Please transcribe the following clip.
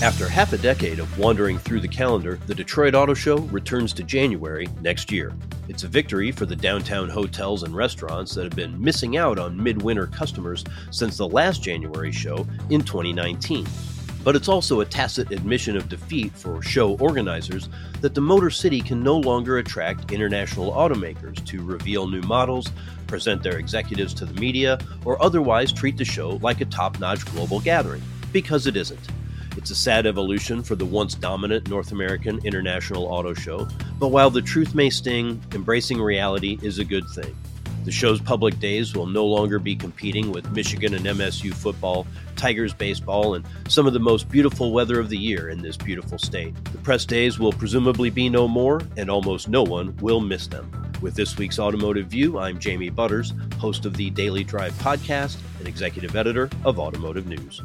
After half a decade of wandering through the calendar, the Detroit Auto Show returns to January next year. It's a victory for the downtown hotels and restaurants that have been missing out on midwinter customers since the last January show in 2019. But it's also a tacit admission of defeat for show organizers that the Motor City can no longer attract international automakers to reveal new models, present their executives to the media, or otherwise treat the show like a top notch global gathering, because it isn't. It's a sad evolution for the once dominant North American International Auto Show, but while the truth may sting, embracing reality is a good thing. The show's public days will no longer be competing with Michigan and MSU football, Tigers baseball, and some of the most beautiful weather of the year in this beautiful state. The press days will presumably be no more, and almost no one will miss them. With this week's Automotive View, I'm Jamie Butters, host of the Daily Drive podcast and executive editor of Automotive News.